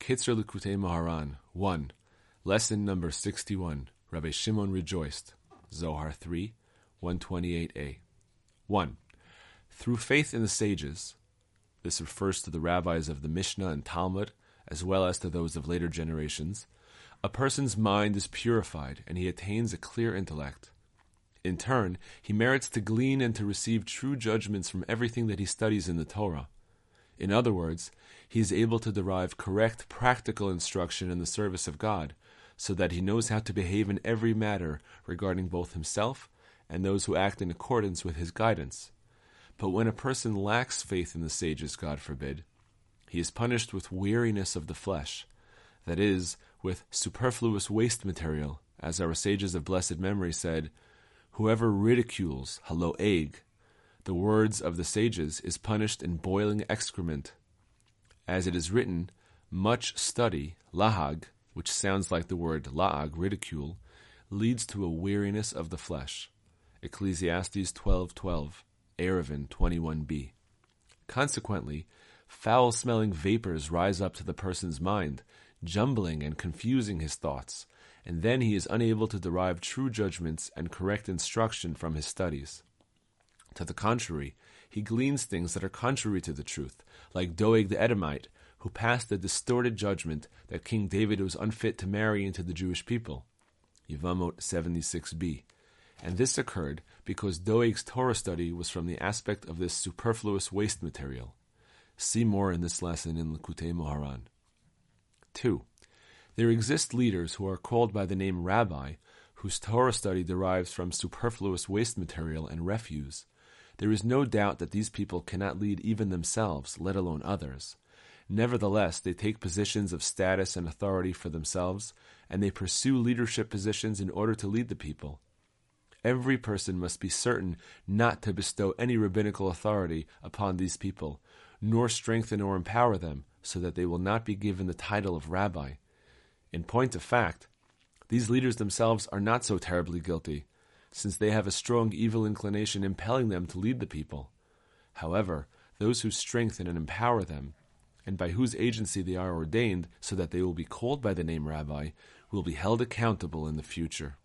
Kitzur Likutei Moharan 1. Lesson number 61. Rabbi Shimon rejoiced. Zohar 3, 128a. 1. Through faith in the sages, this refers to the rabbis of the Mishnah and Talmud, as well as to those of later generations, a person's mind is purified and he attains a clear intellect. In turn, he merits to glean and to receive true judgments from everything that he studies in the Torah. In other words, he is able to derive correct practical instruction in the service of God, so that he knows how to behave in every matter regarding both himself and those who act in accordance with his guidance. But when a person lacks faith in the sages, God forbid, he is punished with weariness of the flesh, that is, with superfluous waste material, as our sages of blessed memory said, Whoever ridicules, haloeg, the words of the sages, is punished in boiling excrement. As it is written, much study, lahag, which sounds like the word laag, ridicule, leads to a weariness of the flesh. Ecclesiastes 12:12, Eruvin 21b. Consequently, foul-smelling vapors rise up to the person's mind, jumbling and confusing his thoughts, and then he is unable to derive true judgments and correct instruction from his studies. To the contrary, he gleans things that are contrary to the truth, like Doeg the Edomite, who passed a distorted judgment that King David was unfit to marry into the Jewish people. Yevamot 76b. And this occurred because Doeg's Torah study was from the aspect of this superfluous waste material. See more in this lesson in Likutei Moharan. 2. There exist leaders who are called by the name rabbi, whose Torah study derives from superfluous waste material and refuse. There is no doubt that these people cannot lead even themselves, let alone others. Nevertheless, they take positions of status and authority for themselves, and they pursue leadership positions in order to lead the people. Every person must be certain not to bestow any rabbinical authority upon these people, nor strengthen or empower them, so that they will not be given the title of rabbi. In point of fact, these leaders themselves are not so terribly guilty, since they have a strong evil inclination impelling them to lead the people. However, those who strengthen and empower them, and by whose agency they are ordained so that they will be called by the name rabbi, will be held accountable in the future.